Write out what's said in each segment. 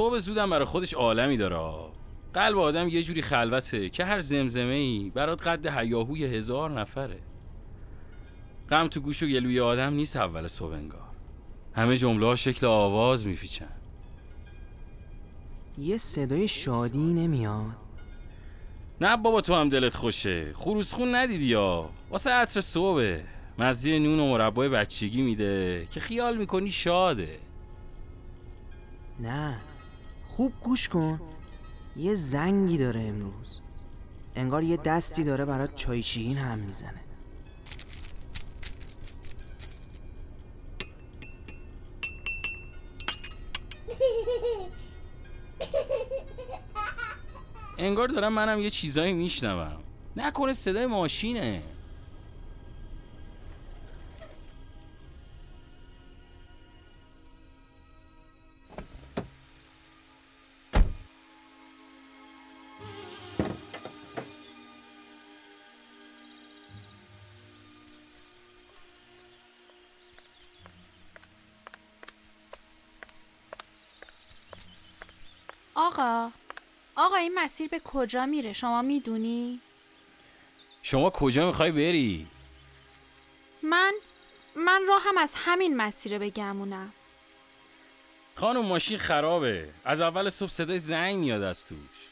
صبح زودم برای خودش عالمی داره. قلب آدم یه جوری خلوته که هر زمزمه ای برات قد هیاهوی هزار نفره. غم تو گوش و گلوی آدم نیست اول صبح انگار. همه جمله ها شکل آواز میپیچن. یه صدای شادی نمیاد. نه بابا تو هم دلت خوشه. خروسخون ندیدی یا؟ واسه عطر صبح مزه نون و مربای بچگی میده که خیال می‌کنی شاده. نه. خوب گوش کن. یه زنگی داره امروز. انگار یه دستی داره برات چای شیرین هم می‌زنه. انگار دارم منم یه چیزایی میشنوم. نکنه صدای ماشینه. آقا آقا این مسیر به کجا میره؟ شما می‌دونی؟ شما کجا می‌خوای بری؟ من من راهم از همین مسیره بگمونم. خانم ماشین خرابه. از اول صبح صدای زنگ میاد از توش.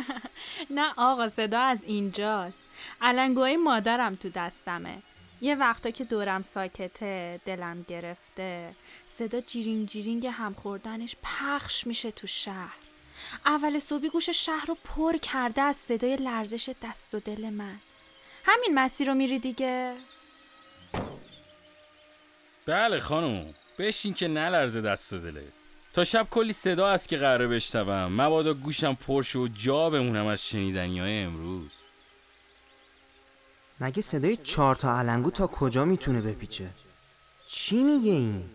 نه آقا صدا از اینجاست. علنگوهای مادرم تو دستمه. یه وقتا که دورم ساکته دلم گرفته صدا جیرینگ جیرینگ هم خوردنش پخش میشه تو شهر. اول صبحی گوش شهر رو پر کرده از صدای لرزش دست و دل من. همین مسیر رو میری دیگه؟ بله خانم بشین که نلرزه دست و دله تا شب کلی صدا است که قراره بشنوم. مبادا گوشم پرش و جا بمونم از شنیدنی های امروز. مگه صدای چهار تا علنگو تا کجا می‌تونه بپیچه؟ چی میگه این؟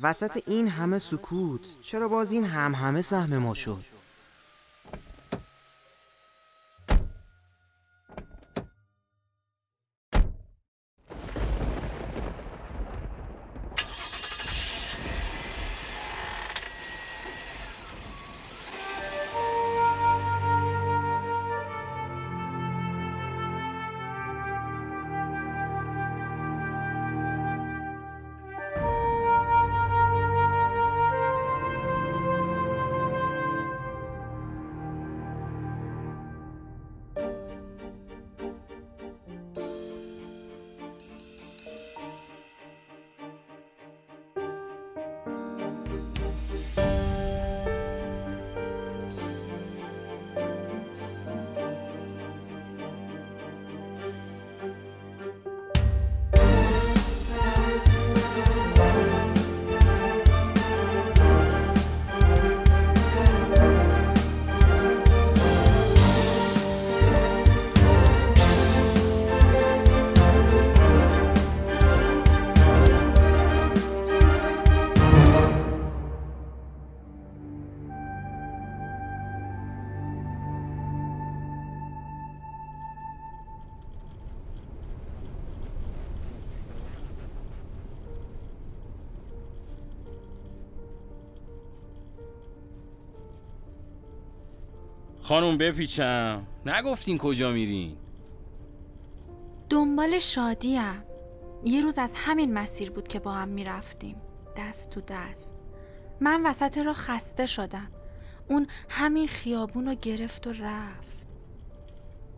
وسط این همه سکوت چرا باز این هم همه سهم ما شد؟ خانم بپیچم. نگفتین کجا میرین؟ دنبال شادیم. یه روز از همین مسیر بود که با هم می‌رفتیم. دست تو دست. من وسط را خسته شدم. اون همین خیابون رو گرفت و رفت.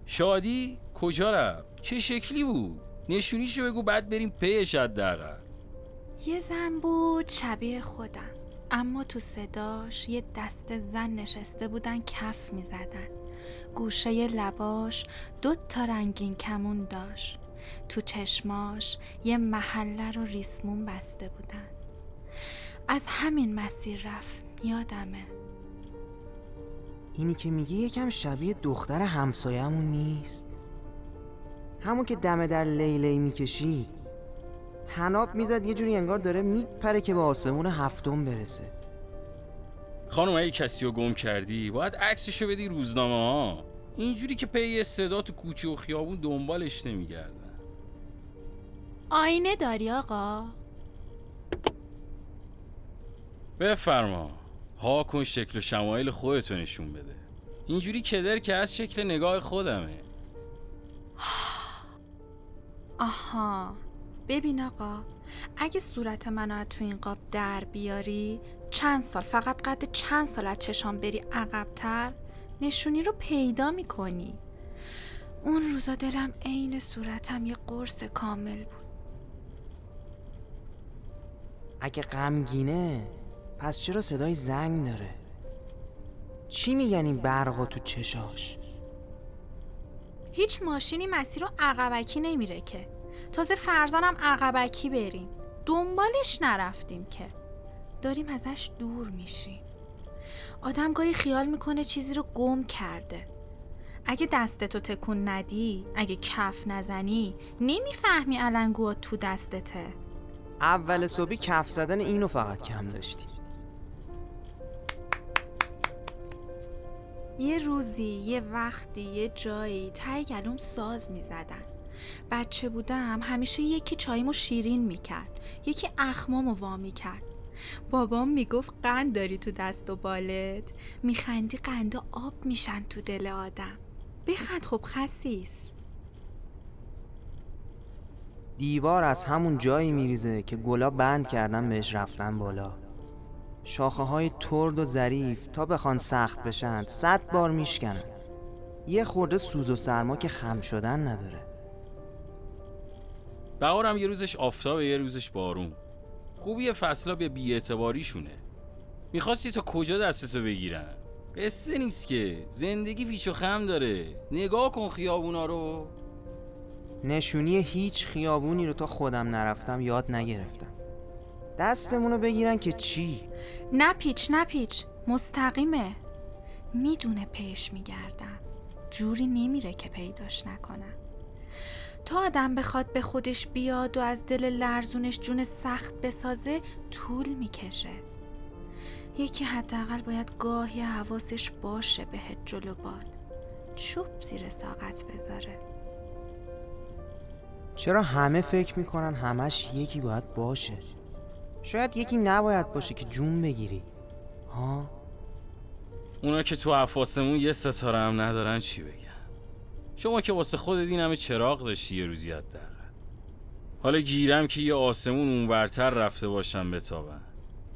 شادی؟ کجا رفت؟ چه شکلی بود؟ نشونیشو بگو بعد بریم پیش حداقل. یه زن بود شبیه خودم. اما تو صداش یه دست زن نشسته بودن کف می زدن. گوشه لباش دو تا رنگین کمون داشت. تو چشماش یه محله رو ریسمون بسته بودن. از همین مسیر رفت یادمه. اینی که میگی یکم شبیه دختر همسایمون نیست همون که دم در لیلی می‌کشی تناب می‌زد یه جوری انگار داره میپره که به آسمون هفتم برسه. خانم اگه کسی رو گم کردی باید عکسشو بدی روزنامه ها. اینجوری که پی صدا تو کوچه و خیابون دنبالش نمیگردن. آینه داری آقا؟ بفرما. ها کن شکل و شمایل خودتو نشون بده. اینجوری کدر که از شکل نگاه خودمه. آها. ببین آقا اگه صورت منو تو این قاب در بیاری چند سال فقط قد چند سال از چشام بری عقبتر نشونی رو پیدا می‌کنی. اون روزا دلم عین صورتم یه قرص کامل بود. اگه غمگینه پس چرا صدای زنگ داره؟ چی میگن این برقا تو چشاش؟ هیچ ماشینی مسیر رو عقبکی نمیره که. تازه فرزانم عقبکی بریم. دنبالش نرفتیم که. داریم ازش دور میشیم. آدم گاهی خیال می‌کنه چیزی رو گم کرده. اگه دستتو تکون ندی اگه کف نزنی نمی‌فهمی علنگوها تو دستته. اول صبحی کف زدن اینو فقط کم داشتی. یه روزی یه وقتی یه جایی تای گلوم ساز می‌زدن. بچه بودم همیشه یکی چایمو شیرین می‌کرد یکی اخمامو وا می‌کرد. بابام می‌گفت قند داری تو دست و بالت. میخندی قندا آب میشن تو دل آدم. بخند خب خسیس. دیوار از همون جایی میریزه که گلا بند کردن بهش رفتن بالا. شاخه های ترد و ظریف تا بخوان سخت بشن صد بار میشکنن. یه خورده سوز و سرما که خم شدن نداره. بهارم یه روزش آفتاب یه روزش بارون. خوبی فصلا به بیاعتباریشونه. می‌خواستی تا کجا دستتو بگیرن؟ قصه نیست که. زندگی پیچ و خم داره. نگاه کن خیابونا رو. نشونی هیچ خیابونی رو تا خودم نرفتم یاد نگرفتم. دستمونو بگیرن که چی؟ نپیچ نپیچ مستقیمه. می‌دونه پیش میگردم. جوری نمیره که پیداش نکنم. تا آدم بخواد به خودش بیاد و از دل لرزونش جون سخت بسازه طول می‌کشه. یکی حداقل باید گاهی حواسش باشه به جلو باد. چوب زیر ساقت بذاره. چرا همه فکر می‌کنن همش یکی باید باشه؟ شاید یکی نباید باشه که جون بگیری. ها؟ اونا که تو افاسمون یه ستاره هم ندارن چی بگم شما که واسه خودت این همه چراغ داشتی یه روزی حداقل. حالا گیرم که یه آسمون اونورتر رفته باشم بتابن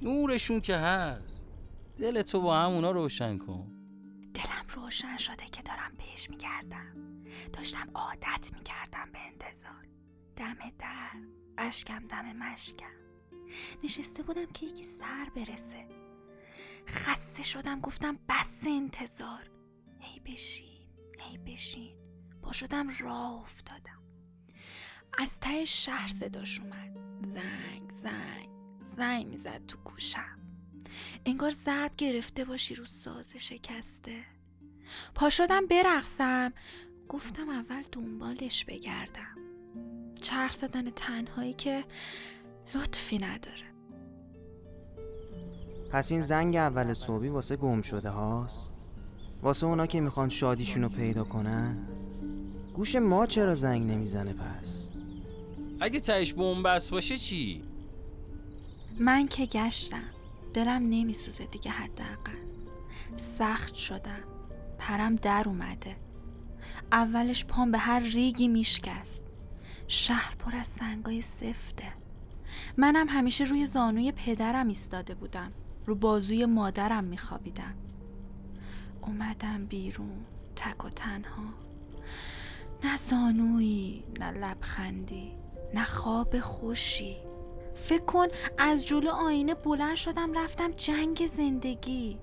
نورشون که هست. دل تو با همونا روشن کن. دلم روشن شده که دارم بهش میگردم. داشتم عادت می‌کردم به انتظار. دم در اشکم دم مشکم. نشسته بودم که یکی سر برسه. خسته شدم گفتم بس انتظار. هی بشین هی بشین. شدم راه افتادم. از ته شهر صداش اومد. زنگ زنگ زنگ می‌زد تو گوشم. انگار ضرب گرفته باشی رو ساز شکسته. پا شدم برقصم. گفتم اول دنبالش بگردم. چرخ زدن تنهایی که لطفی نداره. پس این زنگ اول صبحی واسه گم شده هاست؟ واسه اونا که می‌خوان شادیشونو پیدا کنن؟ گوش ما چرا زنگ نمی‌زنه پس؟ اگه تهش بنبست باشه چی؟ من که گشتم. دلم نمیسوزه دیگه حداقل. سخت شدم. پرم در اومده. اولش پام به هر ریگی میشکست. شهر پر از سنگای سفته. منم همیشه روی زانوی پدرم ایستاده بودم. رو بازوی مادرم میخوابیدم. اومدم بیرون تک و تنها. نه زانویی نه لبخندی نه خواب خوشی. فکر کن از جلو آینه بلند شدم رفتم جنگ زندگی.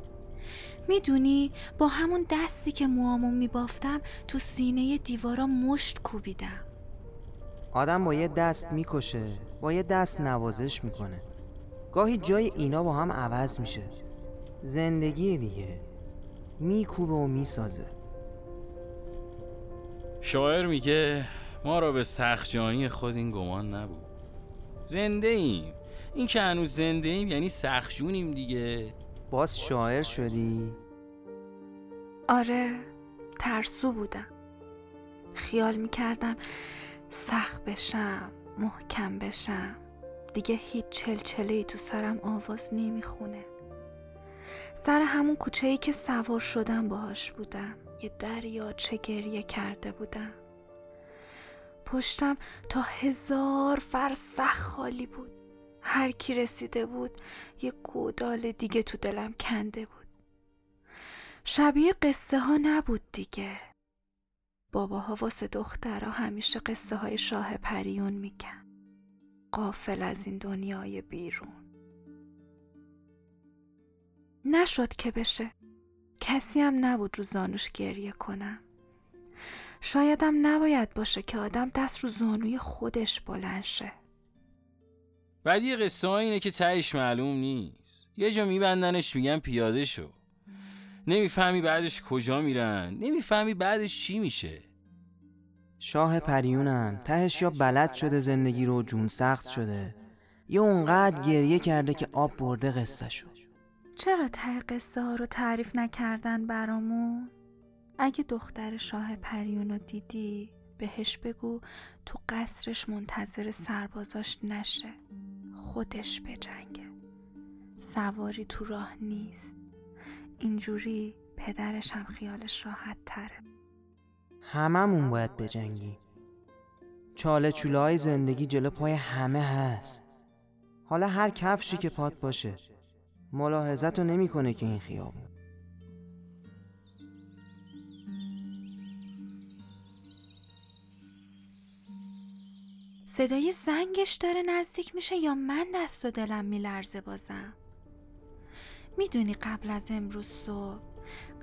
می‌دونی با همون دستی که موامو میبافتم تو سینه دیوارا مشت کوبیدم. آدم با یه دست می‌کشه با یه دست نوازش می‌کنه. گاهی جای اینا با هم عوض میشه. زندگی دیگه میکوبه و می‌سازه. شاعر میگه ما را به سخجانی خود این گمان نبود. زنده ایم. این که هنوز زنده ایم یعنی سخجونیم دیگه. باز شاعر شدی؟ آره ترسو بودم. خیال می‌کردم سخت بشم محکم بشم. دیگه هیچ چلچله ای تو سرم آواز نمی‌خونه. سر همون کوچه ای که سوار شدم باهاش بودم. دریاچه گریه کرده بودم. پشتم تا هزار فرسخ خالی بود. هر کی رسیده بود یه گودال دیگه تو دلم کنده بود. شبیه قصه ها نبود دیگه. باباها واسه دخترها همیشه قصه های شاه پریون میگن. قافل از این دنیای بیرون. نشد که بشه. کسی هم نبود رو زانوش گریه کنم. شایدم نباید باشه که آدم دست رو زانوی خودش بلند شه. بعد یه قصه اینه که تهش معلوم نیست. یه جا میبندنش میگن پیاده شو. نمی‌فهمی بعدش کجا میرن نمی‌فهمی بعدش چی میشه. شاه پریونم تهش یا بلد شده زندگی رو جون سخت شده یا اونقدر گریه کرده که آب برده قصه شد چرا ته قصه ها رو تعریف نکردن برامون؟ اگه دختر شاه پریون رو دیدی بهش بگو تو قصرش منتظر سربازاش نشه. خودش بجنگه سواری تو راه نیست. اینجوری پدرش هم خیالش راحت تره. هممون باید بجنگیم. چاله چوله های زندگی جلو پای همه هست. حالا هر کفشی که پات باشه. ملاحظت رو نمی‌کنه که این خیابون. صدای زنگش داره نزدیک میشه یا من دست و دلم میلرزه بازم؟ می‌دونی قبل از امروز صبح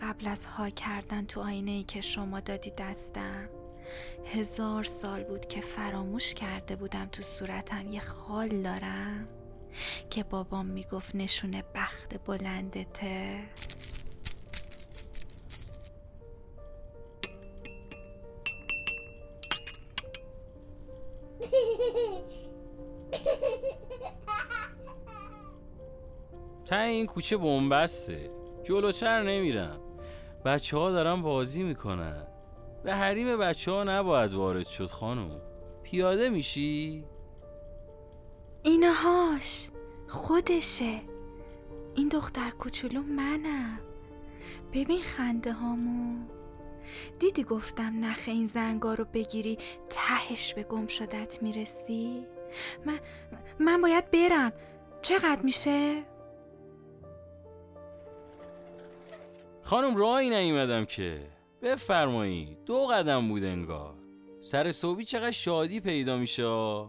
قبل از ها کردن تو آینه ای که شما دادی دستم هزار سال بود که فراموش کرده بودم تو صورتم یه خال دارم. که بابام می‌گفت نشونه بخت بلندته. ته این کوچه بنبسته. جلوتر نمیرم. بچه ها دارن بازی می‌کنن. به حریم بچه ها نباید وارد شد خانم. پیاده میشی؟ اینهاش خودشه. این دختر کوچولو منم. ببین خنده هامو. دیدی گفتم نخ این زنگا رو بگیری تهش به گم شدت می‌رسی؟ من, من باید برم. چقدر میشه؟ خانم راهی نیومدم که. بفرمایی دو قدم بود انگار. سر صبحی چقدر شادی پیدا میشه؟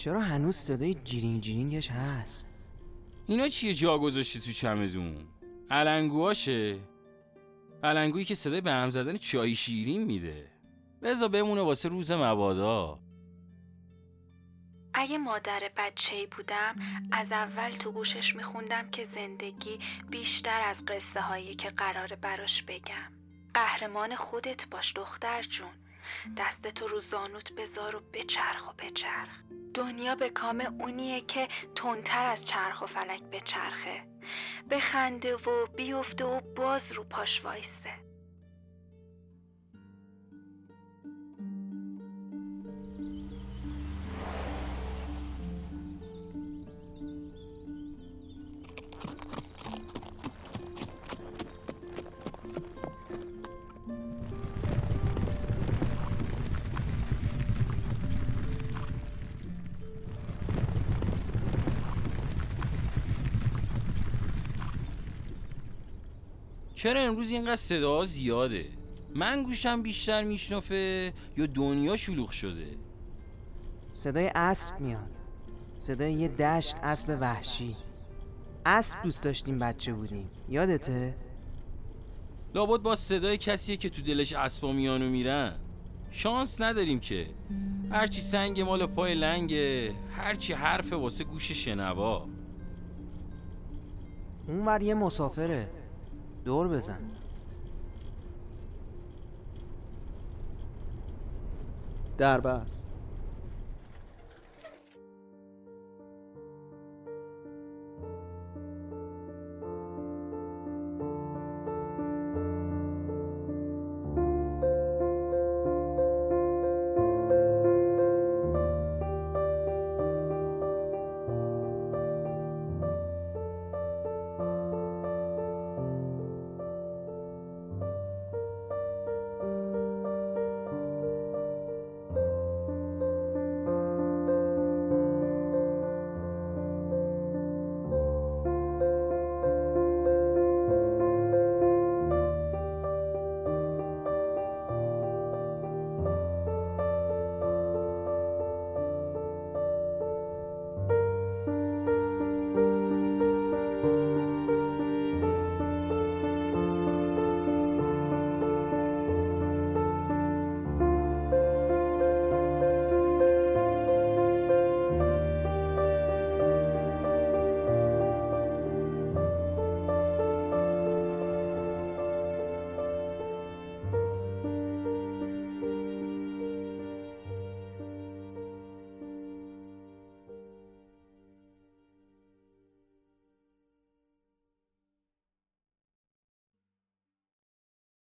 چرا هنوز صدای جیرینگ جیرینگش هست؟ اینا چیه جا گذاشتی تو چمدون؟ علنگواشه علنگویی که صدای به هم زدن چای شیرین میده. بزا بمونه واسه روز مبادا. اگه مادر بچه ای بودم از اول تو گوشش میخوندم که زندگی بیشتر از قصه هایی که قراره براش بگم. قهرمان خودت باش دختر جون. دستتو رو زانوت بذار و بچرخ و بچرخ. دنیا به کام اونیه که تندتر از چرخ و فلک بچرخه. بخنده و بیفته و باز رو پاش وایسته چرا امروز اینقدر صدا زیاده؟ من گوشم بیشتر میشنفه یا دنیا شلوغ شده؟ صدای اسب میاد. صدای یه دشت اسب وحشی. اسب دوست داشتیم بچه بودیم. یادته؟ لابد با صدای کسیه که تو دلش اسبا میان و میرن. شانس نداریم که. هرچی سنگ مال پای لنگه هرچی حرف واسه گوش شنوا. اون یه مسافره. دور بزن. در بست